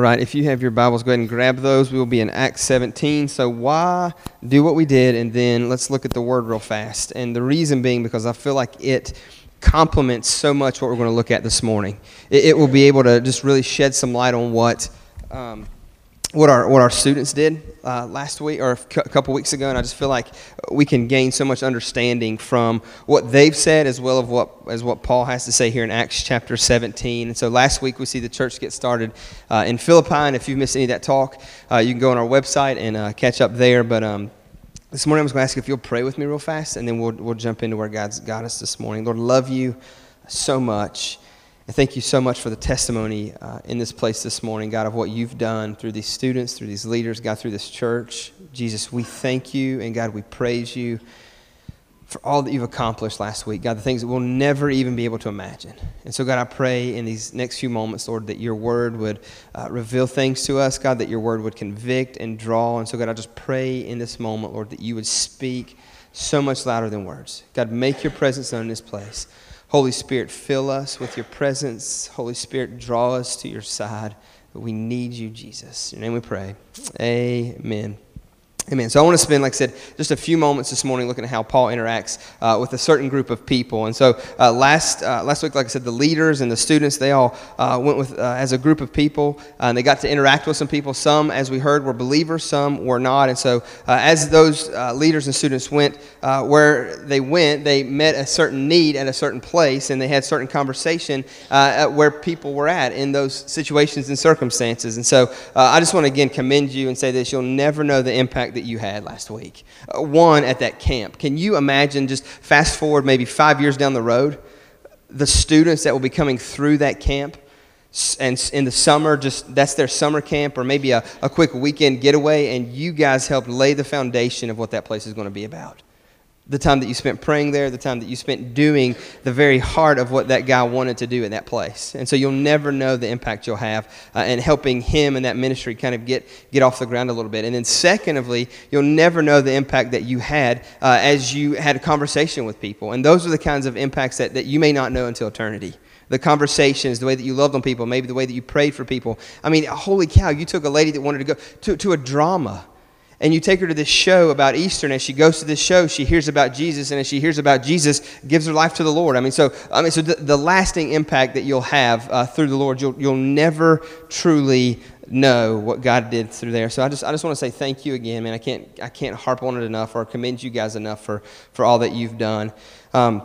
right, if you have your Bibles, go ahead and grab those. We will be in Acts 17. So, why do what we did? And then let's look at the word real fast. And the reason being because I feel like it complements so much what we're going to look at this morning. It, it will be able to just really shed some light on what. Um, what our what our students did uh, last week or a couple weeks ago, and I just feel like we can gain so much understanding from what they've said as well as what as what Paul has to say here in Acts chapter 17. And so last week we see the church get started uh, in Philippi, and if you've missed any of that talk, uh, you can go on our website and uh, catch up there. But um, this morning I was going to ask if you'll pray with me real fast, and then we'll we'll jump into where God's got us this morning. Lord, love you so much. And thank you so much for the testimony uh, in this place this morning, God, of what you've done through these students, through these leaders, God, through this church. Jesus, we thank you, and God, we praise you for all that you've accomplished last week, God, the things that we'll never even be able to imagine. And so, God, I pray in these next few moments, Lord, that your word would uh, reveal things to us, God, that your word would convict and draw. And so, God, I just pray in this moment, Lord, that you would speak so much louder than words. God, make your presence known in this place. Holy Spirit, fill us with your presence. Holy Spirit, draw us to your side. We need you, Jesus. In your name we pray. Amen. Amen. So I want to spend, like I said, just a few moments this morning looking at how Paul interacts uh, with a certain group of people. And so uh, last uh, last week, like I said, the leaders and the students they all uh, went with uh, as a group of people, uh, and they got to interact with some people. Some, as we heard, were believers. Some were not. And so as those leaders and students went where they went, they met a certain need at a certain place, and they had certain conversation at where people were at in those situations and circumstances. And so I just want to again commend you and say this: you'll never know the impact that you had last week. Uh, one at that camp. Can you imagine, just fast forward maybe five years down the road, the students that will be coming through that camp? and in the summer just that's their summer camp or maybe a, a quick weekend getaway and you guys helped lay the foundation of what that place is going to be about the time that you spent praying there, the time that you spent doing the very heart of what that guy wanted to do in that place. And so you'll never know the impact you'll have uh, in helping him and that ministry kind of get, get off the ground a little bit. And then, secondly, you'll never know the impact that you had uh, as you had a conversation with people. And those are the kinds of impacts that, that you may not know until eternity the conversations, the way that you loved on people, maybe the way that you prayed for people. I mean, holy cow, you took a lady that wanted to go to, to a drama and you take her to this show about Easter, and as she goes to this show, she hears about Jesus, and as she hears about Jesus, gives her life to the Lord. I mean, so I mean, so the, the lasting impact that you'll have uh, through the Lord, you'll you'll never truly know what God did through there. So I just I just want to say thank you again, man. I can't I can't harp on it enough or commend you guys enough for for all that you've done. Um,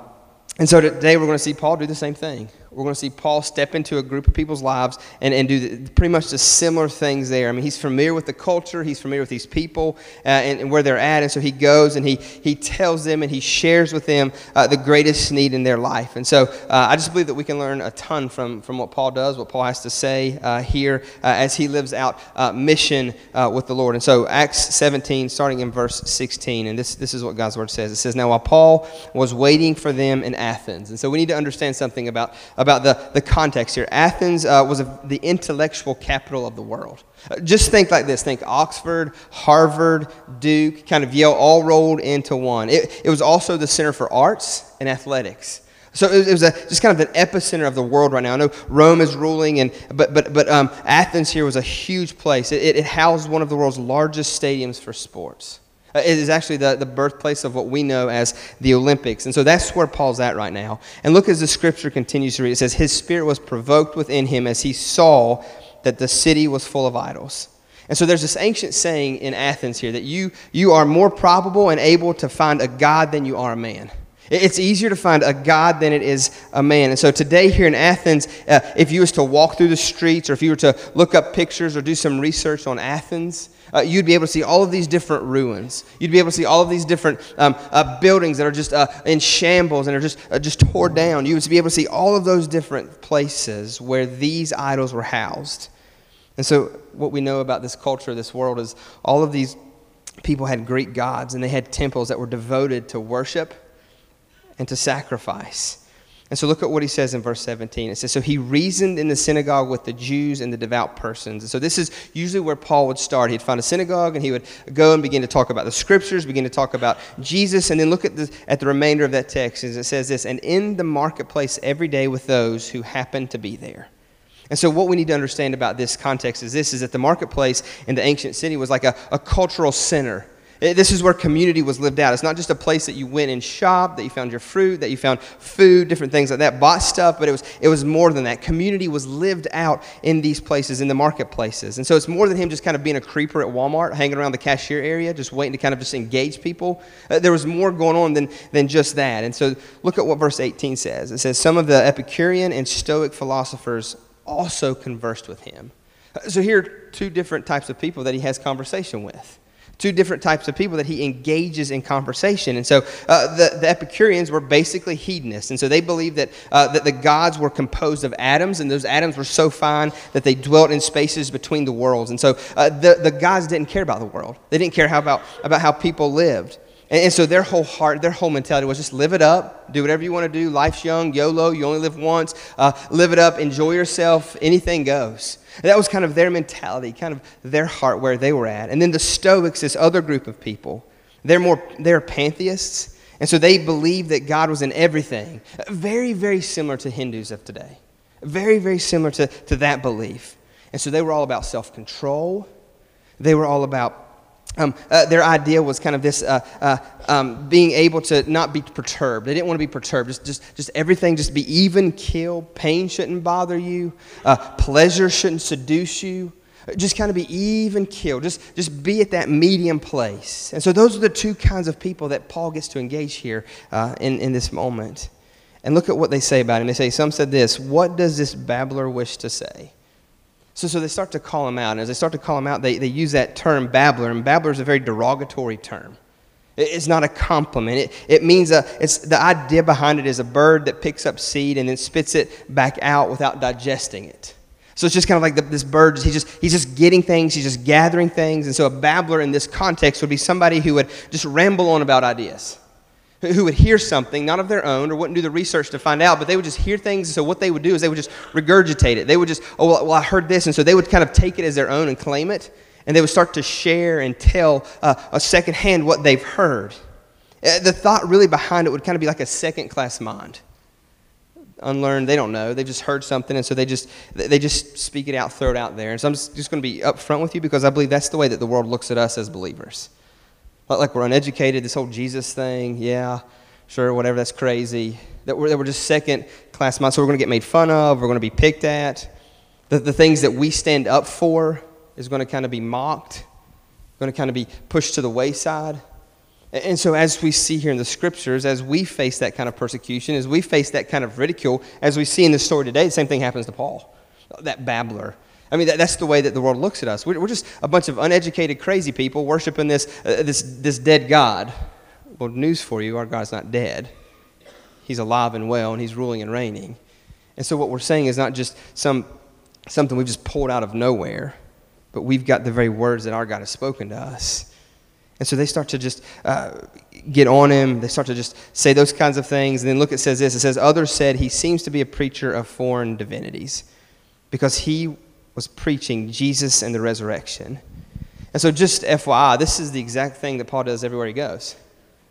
and so today we're going to see Paul do the same thing we're going to see Paul step into a group of people's lives and, and do the, pretty much the similar things there. I mean, he's familiar with the culture, he's familiar with these people uh, and, and, where they're at. And so he goes and he, he tells them and he shares with them uh, the greatest need in their life. And so uh, I just believe that we can learn a ton from, from what Paul does, what Paul has to say uh, here uh, as he lives out uh, mission with the Lord. And so Acts 17, starting in verse 16, and this, this is what God's word says. It says, Now while Paul was waiting for them in Athens, and so we need to understand something about about the, the context here. Athens uh, was a, the intellectual capital of the world. Uh, just think like this think Oxford, Harvard, Duke, kind of Yale, all rolled into one. It, it was also the center for arts and athletics. So it was, a, just kind of an epicenter of the world right now. I know Rome is ruling, and, but, but, but um, Athens here was a huge place. It, it, it housed one of the world's largest stadiums for sports. Uh, it is actually the, the birthplace of what we know as the Olympics. And so that's where Paul's at right now. And look as the scripture continues to read. It says, His spirit was provoked within him as he saw that the city was full of idols. And so there's this ancient saying in Athens here that you, you are more probable and able to find a God than you are a man. It's easier to find a God than it is a man. And so today here in Athens, uh, if you was to walk through the streets or if you were to look up pictures or do some research on Athens, uh, you'd be able to see all of these different ruins. You'd be able to see all of these different um, uh, buildings that are just uh, in shambles and are just, uh, just tore down. You would be able to see all of those different places where these idols were housed. And so, what we know about this culture, this world, is all of these people had Greek gods and they had temples that were devoted to worship and to sacrifice. And so look at what he says in verse 17. It says, So he reasoned in the synagogue with the Jews and the devout persons. And so this is usually where Paul would start. He'd find a synagogue and he would go and begin to talk about the scriptures, begin to talk about Jesus, and then look at the, at the remainder of that text as it says this, and in the marketplace every day with those who happen to be there. And so, what we need to understand about this context is this: is that the marketplace in the ancient city was like a, a cultural center. It, this is where community was lived out. It's not just a place that you went and shopped, that you found your fruit, that you found food, different things like that, bought stuff, but it was, it was more than that. Community was lived out in these places, in the marketplaces. And so it's more than him just kind of being a creeper at Walmart, hanging around the cashier area, just waiting to kind of just engage people. Uh, there was more going on than, than just that. And so look at what verse 18 says. It says, Some of the Epicurean and Stoic philosophers also conversed with him. Uh, so here are two different types of people that he has conversation with two different types of people that he engages in conversation. And so uh, the, the, Epicureans were basically hedonists. And so they believed that, uh, that the gods were composed of atoms, and those atoms were so fine that they dwelt in spaces between the worlds. And so uh, the, the gods didn't care about the world, they didn't care how about, about how people lived. And, and so their whole heart, their whole mentality was just live it up, do whatever you want to do. Life's young, YOLO, you only live once. Uh, live it up, enjoy yourself, anything goes. And that was kind of their mentality, kind of their heart where they were at. And then the Stoics, this other group of people, they're more they're pantheists, and so they believe that God was in everything. Very, very similar to Hindus of today. Very, very similar to, to that belief. And so they were all about self-control. They were all about um, uh, their idea was kind of this uh, uh, um, being able to not be perturbed. They didn't want to be perturbed. Just, just, just everything, just be even kill. Pain shouldn't bother you. Uh, pleasure shouldn't seduce you. Just kind of be even kill. Just, just be at that medium place. And so those are the two kinds of people that Paul gets to engage here uh, in, in this moment. And look at what they say about him. They say, Some said this What does this babbler wish to say? So, so they start to call him out. And as they start to call him out, they, they use that term babbler. And babbler is a very derogatory term. It's not a compliment. It, it means a, it's, the idea behind it is a bird that picks up seed and then spits it back out without digesting it. So it's just kind of like the, this bird, he's just, he's just getting things, he's just gathering things. And so a babbler in this context would be somebody who would just ramble on about ideas who would hear something, not of their own, or wouldn't do the research to find out, but they would just hear things. So what they would do is they would just regurgitate it. They would just, oh, well, I heard this. And so they would kind of take it as their own and claim it. And they would start to share and tell uh, a secondhand what they've heard. Uh, the thought really behind it would kind of be like a second class mind. Unlearned, they don't know. They've just heard something, and so they just they just speak it out, throw it out there. And so I'm just, just going to be upfront with you because I believe that's the way that the world looks at us as believers like we're uneducated, this whole Jesus thing, yeah, sure, whatever, that's crazy. That we're, that we're just second class minds, so we're going to get made fun of, we're going to be picked at. The, the things that we stand up for is going to kind of be mocked, going to kind of be pushed to the wayside. And so, as we see here in the scriptures, as we face that kind of persecution, as we face that kind of ridicule, as we see in the story today, the same thing happens to Paul, that babbler I mean, that, that's the way that the world looks at us. We're, we're just a bunch of uneducated, crazy people worshiping this, uh, this, this dead God. Well, news for you our God's not dead. He's alive and well, and He's ruling and reigning. And so, what we're saying is not just some, something we've just pulled out of nowhere, but we've got the very words that our God has spoken to us. And so they start to just uh, get on him. They start to just say those kinds of things. And then look, it says this it says, Others said he seems to be a preacher of foreign divinities because he was preaching Jesus and the resurrection. And so, just FYI, this is the exact thing that Paul does everywhere he goes.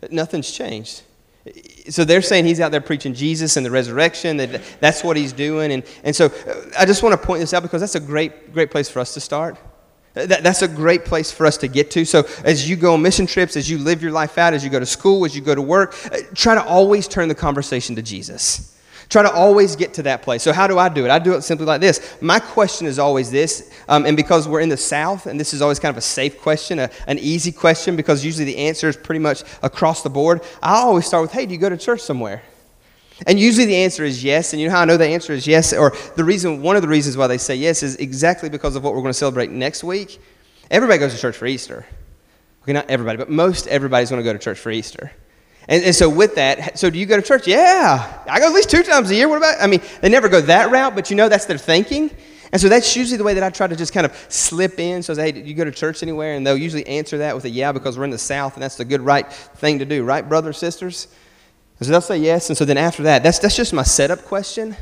Nothing's changed. So they're saying he's out there preaching Jesus and the resurrection, that that's what he's doing. And, and so uh, I just want to point this out because that's a great, great place for us to start. That, that's a great place for us to get to. So, as you go on mission trips, as you live your life out, as you go to school, as you go to work, uh, try to always turn the conversation to Jesus. Try to always get to that place. So, how do I do it? I do it simply like this. My question is always this, um, and because we're in the South, and this is always kind of a safe question, a, an easy question, because usually the answer is pretty much across the board. I always start with, hey, do you go to church somewhere? And usually the answer is yes. And you know how I know the answer is yes? Or the reason, one of the reasons why they say yes is exactly because of what we're going to celebrate next week. Everybody goes to church for Easter. Okay, not everybody, but most everybody's going to go to church for Easter. And, and, so with that, so do you go to church? Yeah, I go at least two times a year. What about? I mean, they never go that route, but you know that's their thinking. And so that's usually the way that I try to just kind of slip in. So, say, hey, you go to church anywhere? And they'll usually answer that with a yeah because we're in the South, and that's the good, right thing to do, right, brothers, and sisters? And so they'll say yes. And so then after that, that's, that's just my setup question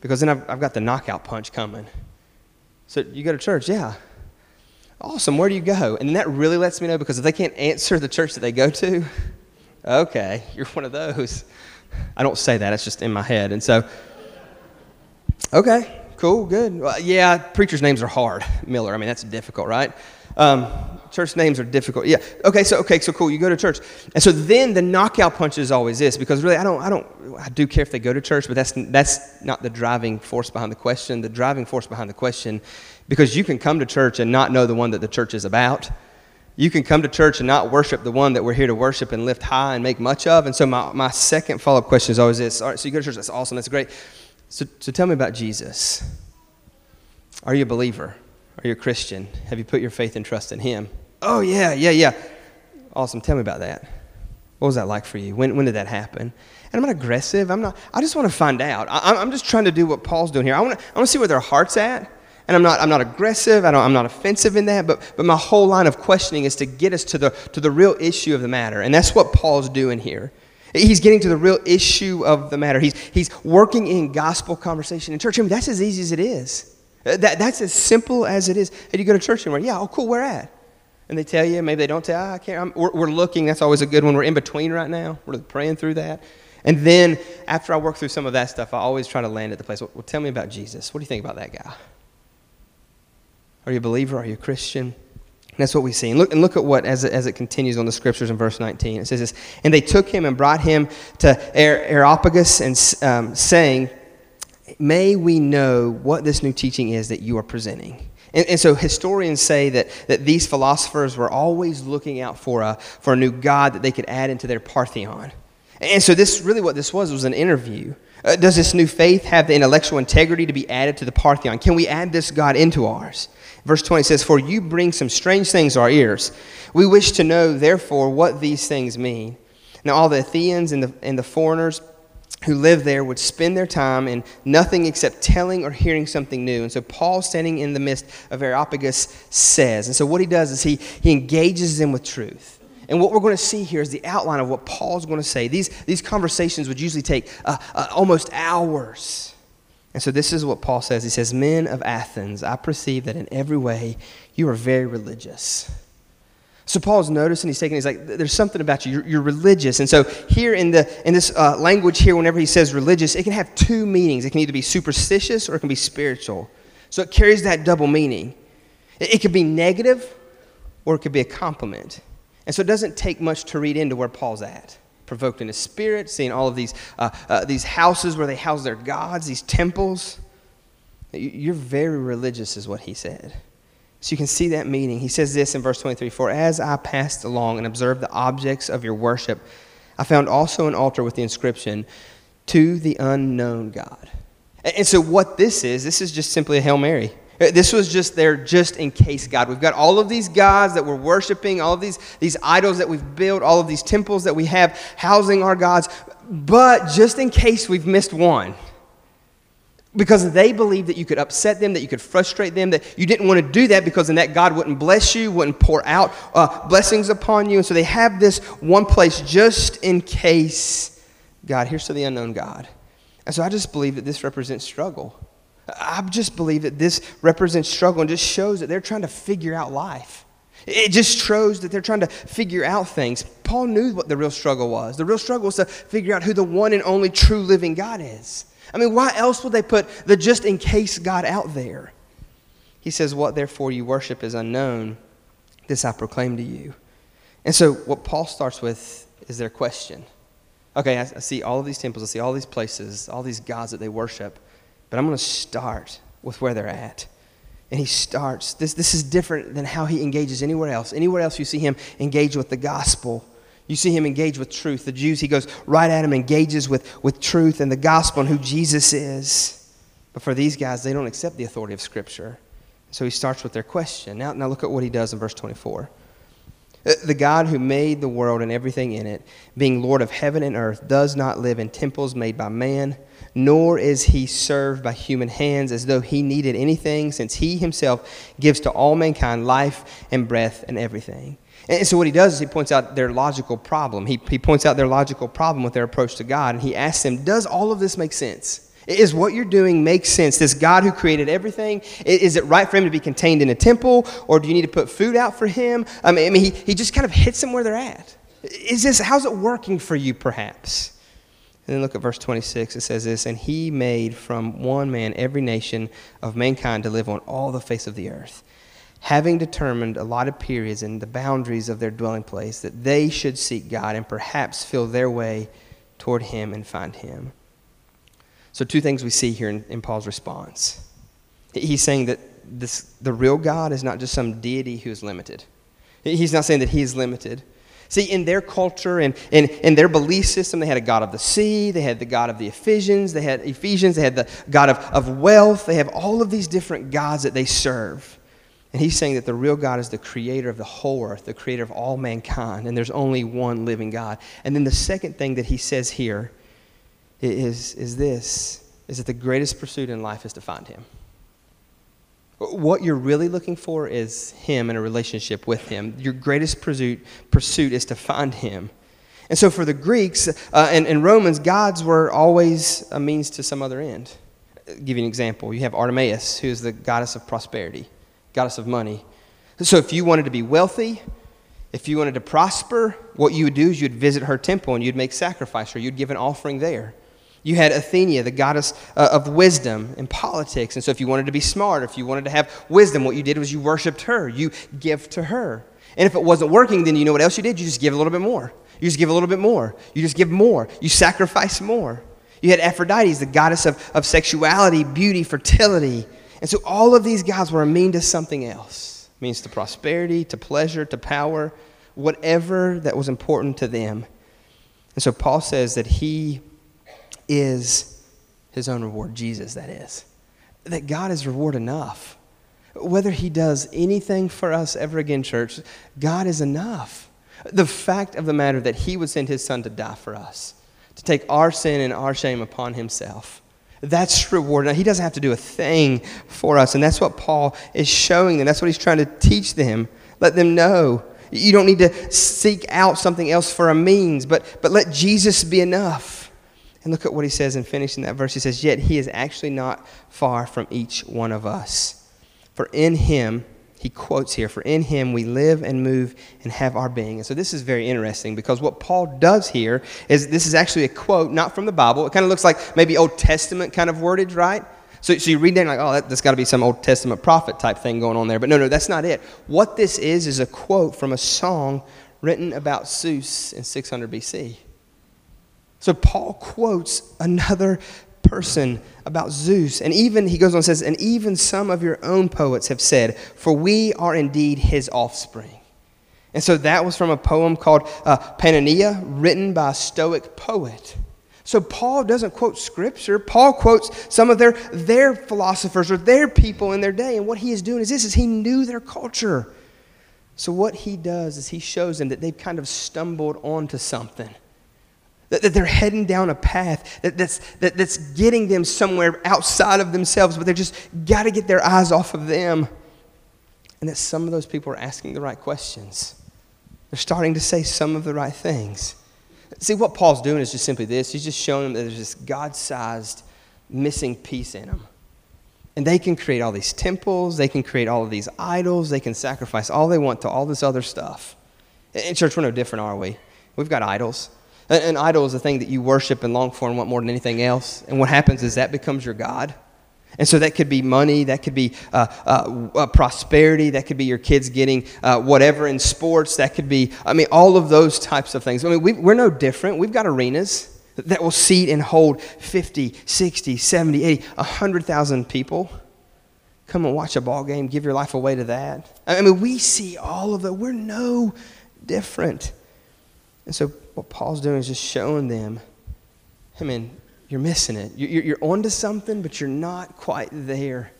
because then I've, I've got the knockout punch coming. So, you go to church? Yeah. Awesome. Where do you go? And then that really lets me know because if they can't answer the church that they go to, Okay, you're one of those. I don't say that, it's just in my head. And so, okay, Cool, good. Well, yeah, preachers' names are hard. Miller, I mean, that's difficult, right? Um, church names are difficult. Yeah. Okay. So okay. So cool. You go to church, and so then the knockout punch is always this because really I don't I don't I do care if they go to church, but that's that's not the driving force behind the question. The driving force behind the question, because you can come to church and not know the one that the church is about. You can come to church and not worship the one that we're here to worship and lift high and make much of. And so my, my second follow up question is always this. All right, so you go to church, that's awesome, that's great. So, so tell me about Jesus. Are you a believer? Are you a Christian? Have you put your faith and trust in Him? Oh, yeah, yeah, yeah. Awesome. Tell me about that. What was that like for you? When, when did that happen? And I'm not aggressive. I'm not, I just want to find out. I, I'm just trying to do what Paul's doing here. I want to, I want to see where their heart's at. And I'm not, I'm not aggressive. I don't, I'm not offensive in that. But, but my whole line of questioning is to get us to the, to the real issue of the matter. And that's what Paul's doing here. He's getting to the real issue of the matter. He's, he's working in gospel conversation in church. I mean, that's as easy as it is. Uh, that, that's as simple as it is. Hey, you go to church anywhere? Yeah, oh, cool, where at? And they tell you, maybe they don't tell oh, I can't. We're, we're, looking, that's always a good one. We're in between right now. We're praying through that. And then after I work through some of that stuff, I always try to land at the place. Well tell me about Jesus. What do you think about that guy? Are you a believer? Are you a Christian? that's what we see. And look, and look at what, as it, as it continues on the scriptures in verse 19. It says this And they took him and brought him to Areopagus, and um, saying, May we know what this new teaching is that you are presenting. And, and, so historians say that, that these philosophers were always looking out for a, for a new God that they could add into their Parthenon. And so this really what this was was an interview. Uh, does this new faith have the intellectual integrity to be added to the Parthenon? Can we add this God into ours? Verse 20 says, For you bring some strange things to our ears. We wish to know, therefore, what these things mean. Now, all the Athenians and the, and the foreigners who lived there would spend their time in nothing except telling or hearing something new. And so Paul, standing in the midst of Areopagus, says, and so what he does is he, he engages them with truth. And what we're going to see here is the outline of what Paul's going to say. These, these conversations would usually take uh, uh, almost hours. And so this is what Paul says. He says, Men of Athens, I perceive that in every way you are very religious. So Paul's noticing, he's taking, he's like, there's something about you. You're, you're religious. And so here in, the, in this uh, language here, whenever he says religious, it can have two meanings. It can either be superstitious or it can be spiritual. So it carries that double meaning. It, it could be negative or it could be a compliment. And so it doesn't take much to read into where Paul's at. Provoked in his spirit, seeing all of these, uh, uh, these houses where they house their gods, these temples. You're very religious, is what he said. So you can see that meaning. He says this in verse 23 For as I passed along and observed the objects of your worship, I found also an altar with the inscription, To the unknown God. And so, what this is, this is just simply a Hail Mary. Uh, this was just there just in case God. We've got all of these gods that we're worshiping, all of these, these idols that we've built, all of these temples that we have housing our gods. But just in case we've missed one, because they believed that you could upset them, that you could frustrate them, that you didn't want to do that because then that God wouldn't bless you, wouldn't pour out uh, blessings upon you. And so they have this one place just in case God, here's to the unknown God. And so I just believe that this represents struggle. I just believe that this represents struggle and just shows that they're trying to figure out life. It just shows that they're trying to figure out things. Paul knew what the real struggle was. The real struggle was to figure out who the one and only true living God is. I mean, why else would they put the just in case God out there? He says, What therefore you worship is unknown, this I proclaim to you. And so, what Paul starts with is their question. Okay, I, I see all of these temples, I see all these places, all these gods that they worship, but I'm going to start with where they're at. And he starts, this, this is different than how he engages anywhere else. Anywhere else, you see him engage with the gospel you see him engage with truth. The Jews, he goes right at him, engages with, with truth and the gospel and who Jesus is. But for these guys, they don't accept the authority of Scripture. So he starts with their question. Now, now look at what he does in verse 24. Uh, the God who made the world and everything in it, being Lord of heaven and earth, does not live in temples made by man, nor is he served by human hands as though he needed anything, since he himself gives to all mankind life and breath and everything. And so what he does is he points out their logical problem. He, he points out their logical problem with their approach to God, and he asks them, Does all of this make sense? Is what you're doing make sense? This God who created everything, is it right for him to be contained in a temple, or do you need to put food out for him? I mean, I mean he, he just kind of hits them where they're at. Is this, how's it working for you, perhaps? And then look at verse 26. It says this And he made from one man every nation of mankind to live on all the face of the earth, having determined allotted periods and the boundaries of their dwelling place, that they should seek God and perhaps feel their way toward him and find him. So, two things we see here in, in Paul's response. He's saying that this, the real God is not just some deity who is limited. He's not saying that he is limited. See, in their culture and in, in their belief system, they had a God of the sea, they had the God of the Ephesians, they had Ephesians, they had the God of, of wealth, they have all of these different gods that they serve. And he's saying that the real God is the creator of the whole earth, the creator of all mankind, and there's only one living God. And then the second thing that he says here is, is this is that the greatest pursuit in life is to find him. What you're really looking for is Him and a relationship with Him. Your greatest pursuit, pursuit is to find Him. And so for the Greeks uh, and, and Romans, gods were always a means to some other end. I'll give you an example. You have Artemis, who is the goddess of prosperity, goddess of money. So if you wanted to be wealthy, if you wanted to prosper, what you would do is you'd visit her temple and you'd make sacrifice or you'd give an offering there. You had Athena, the goddess uh, of wisdom and politics. And so, if you wanted to be smart, if you wanted to have wisdom, what you did was you worshiped her. You give to her. And if it wasn't working, then you know what else you did? You just give a little bit more. You just give a little bit more. You just give more. You sacrifice more. You had Aphrodite, the goddess of, of sexuality, beauty, fertility. And so, all of these gods were a mean to something else means to prosperity, to pleasure, to power, whatever that was important to them. And so, Paul says that he is his own reward, Jesus, that is. That God is reward enough. Whether he does anything for us ever again, church, God is enough. The fact of the matter that he would send his son to die for us, to take our sin and our shame upon himself. That's reward. Now, he doesn't have to do a thing for us. And that's what Paul is showing them. That's what he's trying to teach them. Let them know. You don't need to seek out something else for a means, but, but let Jesus be enough. And look at what he says in finishing that verse. He says, Yet he is actually not far from each one of us. For in him, he quotes here, for in him we live and move and have our being. And so this is very interesting because what Paul does here is this is actually a quote, not from the Bible. It kind of looks like maybe Old Testament kind of wordage, right? So, so you read that and like, oh, that, has got to be some Old Testament prophet type thing going on there. But no, no, that's not it. What this is is a quote from a song written about Zeus in 600 BC. So Paul quotes another person about Zeus. And even, he goes on and says, and even some of your own poets have said, for we are indeed his offspring. And so that was from a poem called uh, Panania, written by a Stoic poet. So Paul doesn't quote scripture. Paul quotes some of their, their philosophers or their people in their day. And what he is doing is this, is he knew their culture. So what he does is he shows them that they've kind of stumbled onto something that, that they're heading down a path that, that's, that, that's getting them somewhere outside of themselves, but they just got to get their eyes off of them. And that some of those people are asking the right questions. They're starting to say some of the right things. See, what Paul's doing is just simply this he's just showing them that there's this God sized missing piece in them. And they can create all these temples, they can create all of these idols, they can sacrifice all they want to all this other stuff. In church, we're no different, are we? We've got idols. An idol is a thing that you worship and long for and want more than anything else. And what happens is that becomes your God. And so that could be money, that could be uh, uh, uh, prosperity, that could be your kids getting uh, whatever in sports, that could be, I mean, all of those types of things. I mean, we, we're no different. We've got arenas that will seat and hold 50, 60, 70, 80, 100,000 people. Come and watch a ball game, give your life away to that. I mean, we see all of that. We're no different. And so what Paul's doing is just showing them, I mean, you're missing it. You're, you're onto something, but you're not quite there.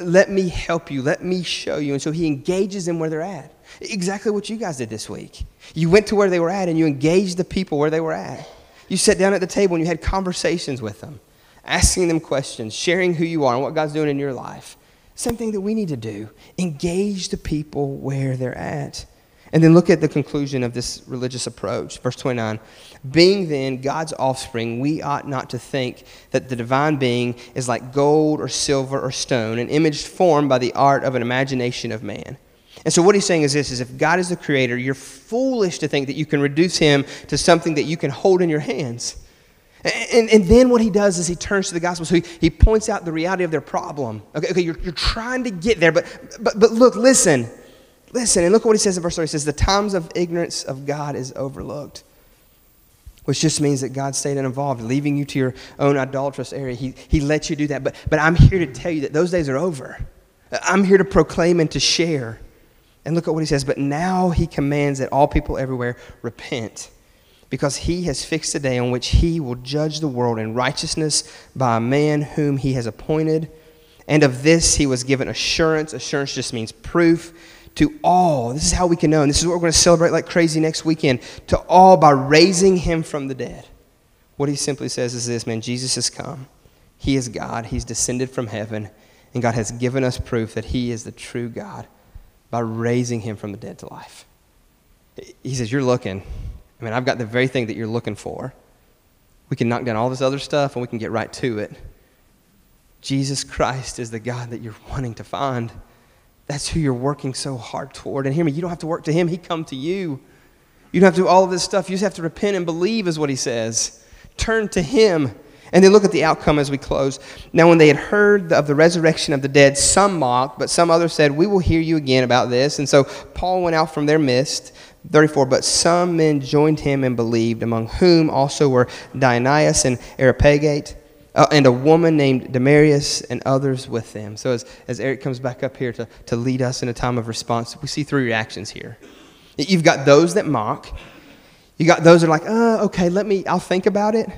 Let me help you. Let me show you. And so he engages them where they're at. Exactly what you guys did this week. You went to where they were at and you engaged the people where they were at. You sat down at the table and you had conversations with them, asking them questions, sharing who you are and what God's doing in your life. Same thing that we need to do engage the people where they're at. And then look at the conclusion of this religious approach. Verse 29 Being then God's offspring, we ought not to think that the divine being is like gold or silver or stone, an image formed by the art of an imagination of man. And so what he's saying is this is if God is the creator, you're foolish to think that you can reduce him to something that you can hold in your hands. And, and then what he does is he turns to the gospel. So he, he points out the reality of their problem. Okay, okay you're, you're trying to get there, but, but, but look, listen. Listen, and look at what he says in verse 3. He says, The times of ignorance of God is overlooked, which just means that God stayed uninvolved, leaving you to your own idolatrous area. He, he lets you do that. But, but I'm here to tell you that those days are over. I'm here to proclaim and to share. And look at what he says. But now he commands that all people everywhere repent because he has fixed a day on which he will judge the world in righteousness by a man whom he has appointed. And of this he was given assurance. Assurance just means proof to all. This is how we can know. And this is what we're going to celebrate like crazy next weekend. To all by raising him from the dead. What he simply says is this man, Jesus has come. He is God. He's descended from heaven. And God has given us proof that he is the true God by raising him from the dead to life. He says, You're looking. I mean, I've got the very thing that you're looking for. We can knock down all this other stuff and we can get right to it. Jesus Christ is the God that you're wanting to find. That's who you're working so hard toward. And hear me, you don't have to work to Him, He come to you. You don't have to do all of this stuff. You just have to repent and believe, is what He says. Turn to Him. And then look at the outcome as we close. Now, when they had heard of the resurrection of the dead, some mocked, but some others said, We will hear you again about this. And so Paul went out from their midst 34 But some men joined him and believed, among whom also were Dionysius and Areopagite, uh, and a woman named Damaris, and others with them. So, as, as Eric comes back up here to, to lead us in a time of response, we see three reactions here. You've got those that mock, you got those that are like, uh, okay, let me, I'll think about it.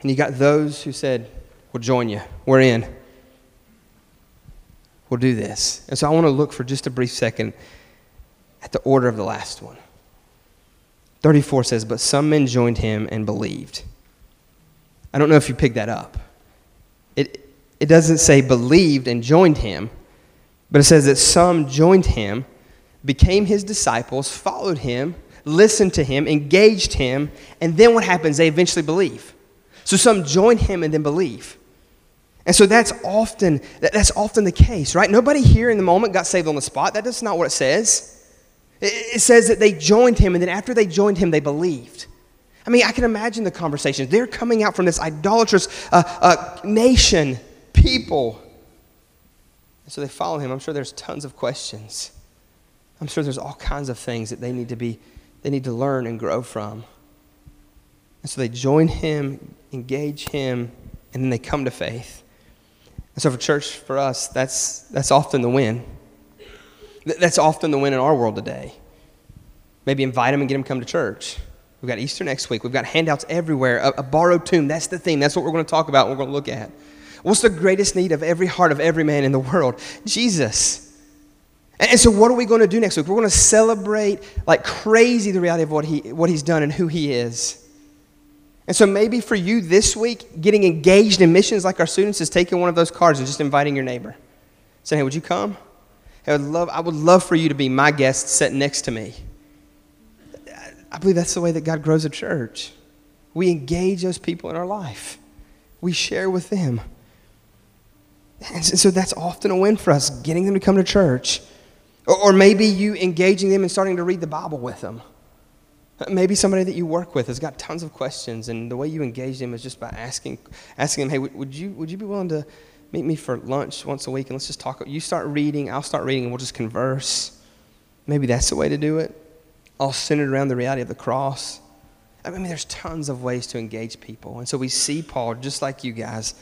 And you got those who said, We'll join you, we're in. We'll do this. And so I want to look for just a brief second at the order of the last one. 34 says, But some men joined him and believed. I don't know if you picked that up. It, it doesn't say believed and joined him, but it says that some joined him, became his disciples, followed him, listened to him, engaged him, and then what happens? They eventually believe. So some join him and then believe. And so that's often that's often the case, right? Nobody here in the moment got saved on the spot. That's not what it says. It says that they joined him, and then after they joined him, they believed. I mean, I can imagine the conversations. They're coming out from this idolatrous uh, uh, nation, people. And so they follow him. I'm sure there's tons of questions. I'm sure there's all kinds of things that they need to be, they need to learn and grow from. And so they join him, engage him, and then they come to faith. And so for church, for us, that's, that's often the win. That's often the win in our world today. Maybe invite them and get them come to church. We've got Easter next week. We've got handouts everywhere. A, a borrowed tomb. That's the theme. That's what we're going to talk about. We're going to look at. What's the greatest need of every heart of every man in the world? Jesus. And, and so, what are we going to do next week? We're going to celebrate like crazy the reality of what, he, what he's done and who he is. And so, maybe for you this week, getting engaged in missions like our students is taking one of those cards and just inviting your neighbor. Saying, hey, would you come? I would love, I would love for you to be my guest sitting next to me. I believe that's the way that God grows a church. We engage those people in our life, we share with them. And so that's often a win for us, getting them to come to church. Or, maybe you engaging them and starting to read the Bible with them. Maybe somebody that you work with has got tons of questions, and the way you engage them is just by asking, asking them, hey, would you, would you be willing to meet me for lunch once a week and let's just talk. You start reading, I'll start reading, and we'll just converse. Maybe that's the way to do it. All centered around the reality of the cross. I mean, there's tons of ways to engage people. And so we see Paul, just like you guys,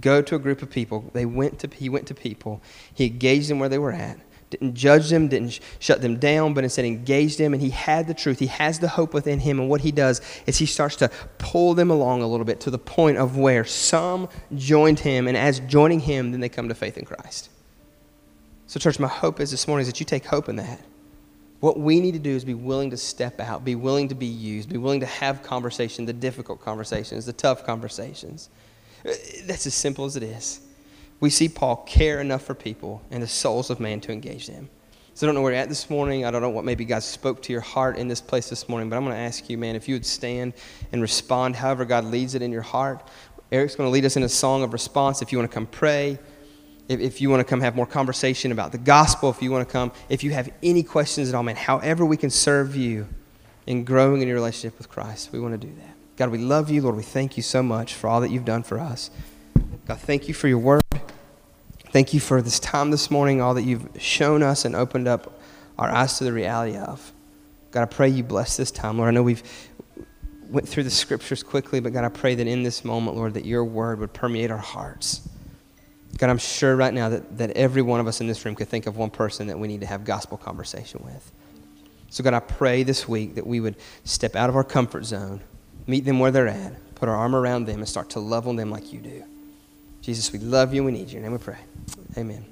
go to a group of people. They went to, he went to people. He engaged them where they were at didn't judge them, didn't sh- shut them down, but instead engaged them. And he had the truth. He has the hope within him. And what he does is he starts to pull them along a little bit to the point of where some joined him. And as joining him, then they come to faith in Christ. So, church, my hope is this morning is that you take hope in that. What we need to do is be willing to step out, be willing to be used, be willing to have conversation, the difficult conversations, the tough conversations. That's as simple as it is we see Paul care enough for people and the souls of man to engage them. So I don't know where you're at this morning. I don't know what maybe God spoke to your heart in this place this morning, but I'm going to ask you, man, if you would stand and respond however God leads it in your heart. Eric's going to lead us in a song of response. If you want to come pray, if, if you want to come have more conversation about the gospel, if you want to come, if you have any questions at all, man, however we can serve you in growing in your relationship with Christ, we want to do that. God, we love you. Lord, we thank you so much for all that you've done for us. God, thank you for your word. Thank you for this time this morning, all that you've shown us and opened up our eyes to the reality of. God, I pray you bless this time. Lord, I know we've went through the scriptures quickly, but God, I pray that in this moment, Lord, that your word would permeate our hearts. God, I'm sure right now that, that every one of us in this room could think of one person that we need to have gospel conversation with. So, God, I pray this week that we would step out of our comfort zone, meet them where they're at, put our arm around them, and start to love on them like you do. Jesus, we love you we need you. And we pray. Amen.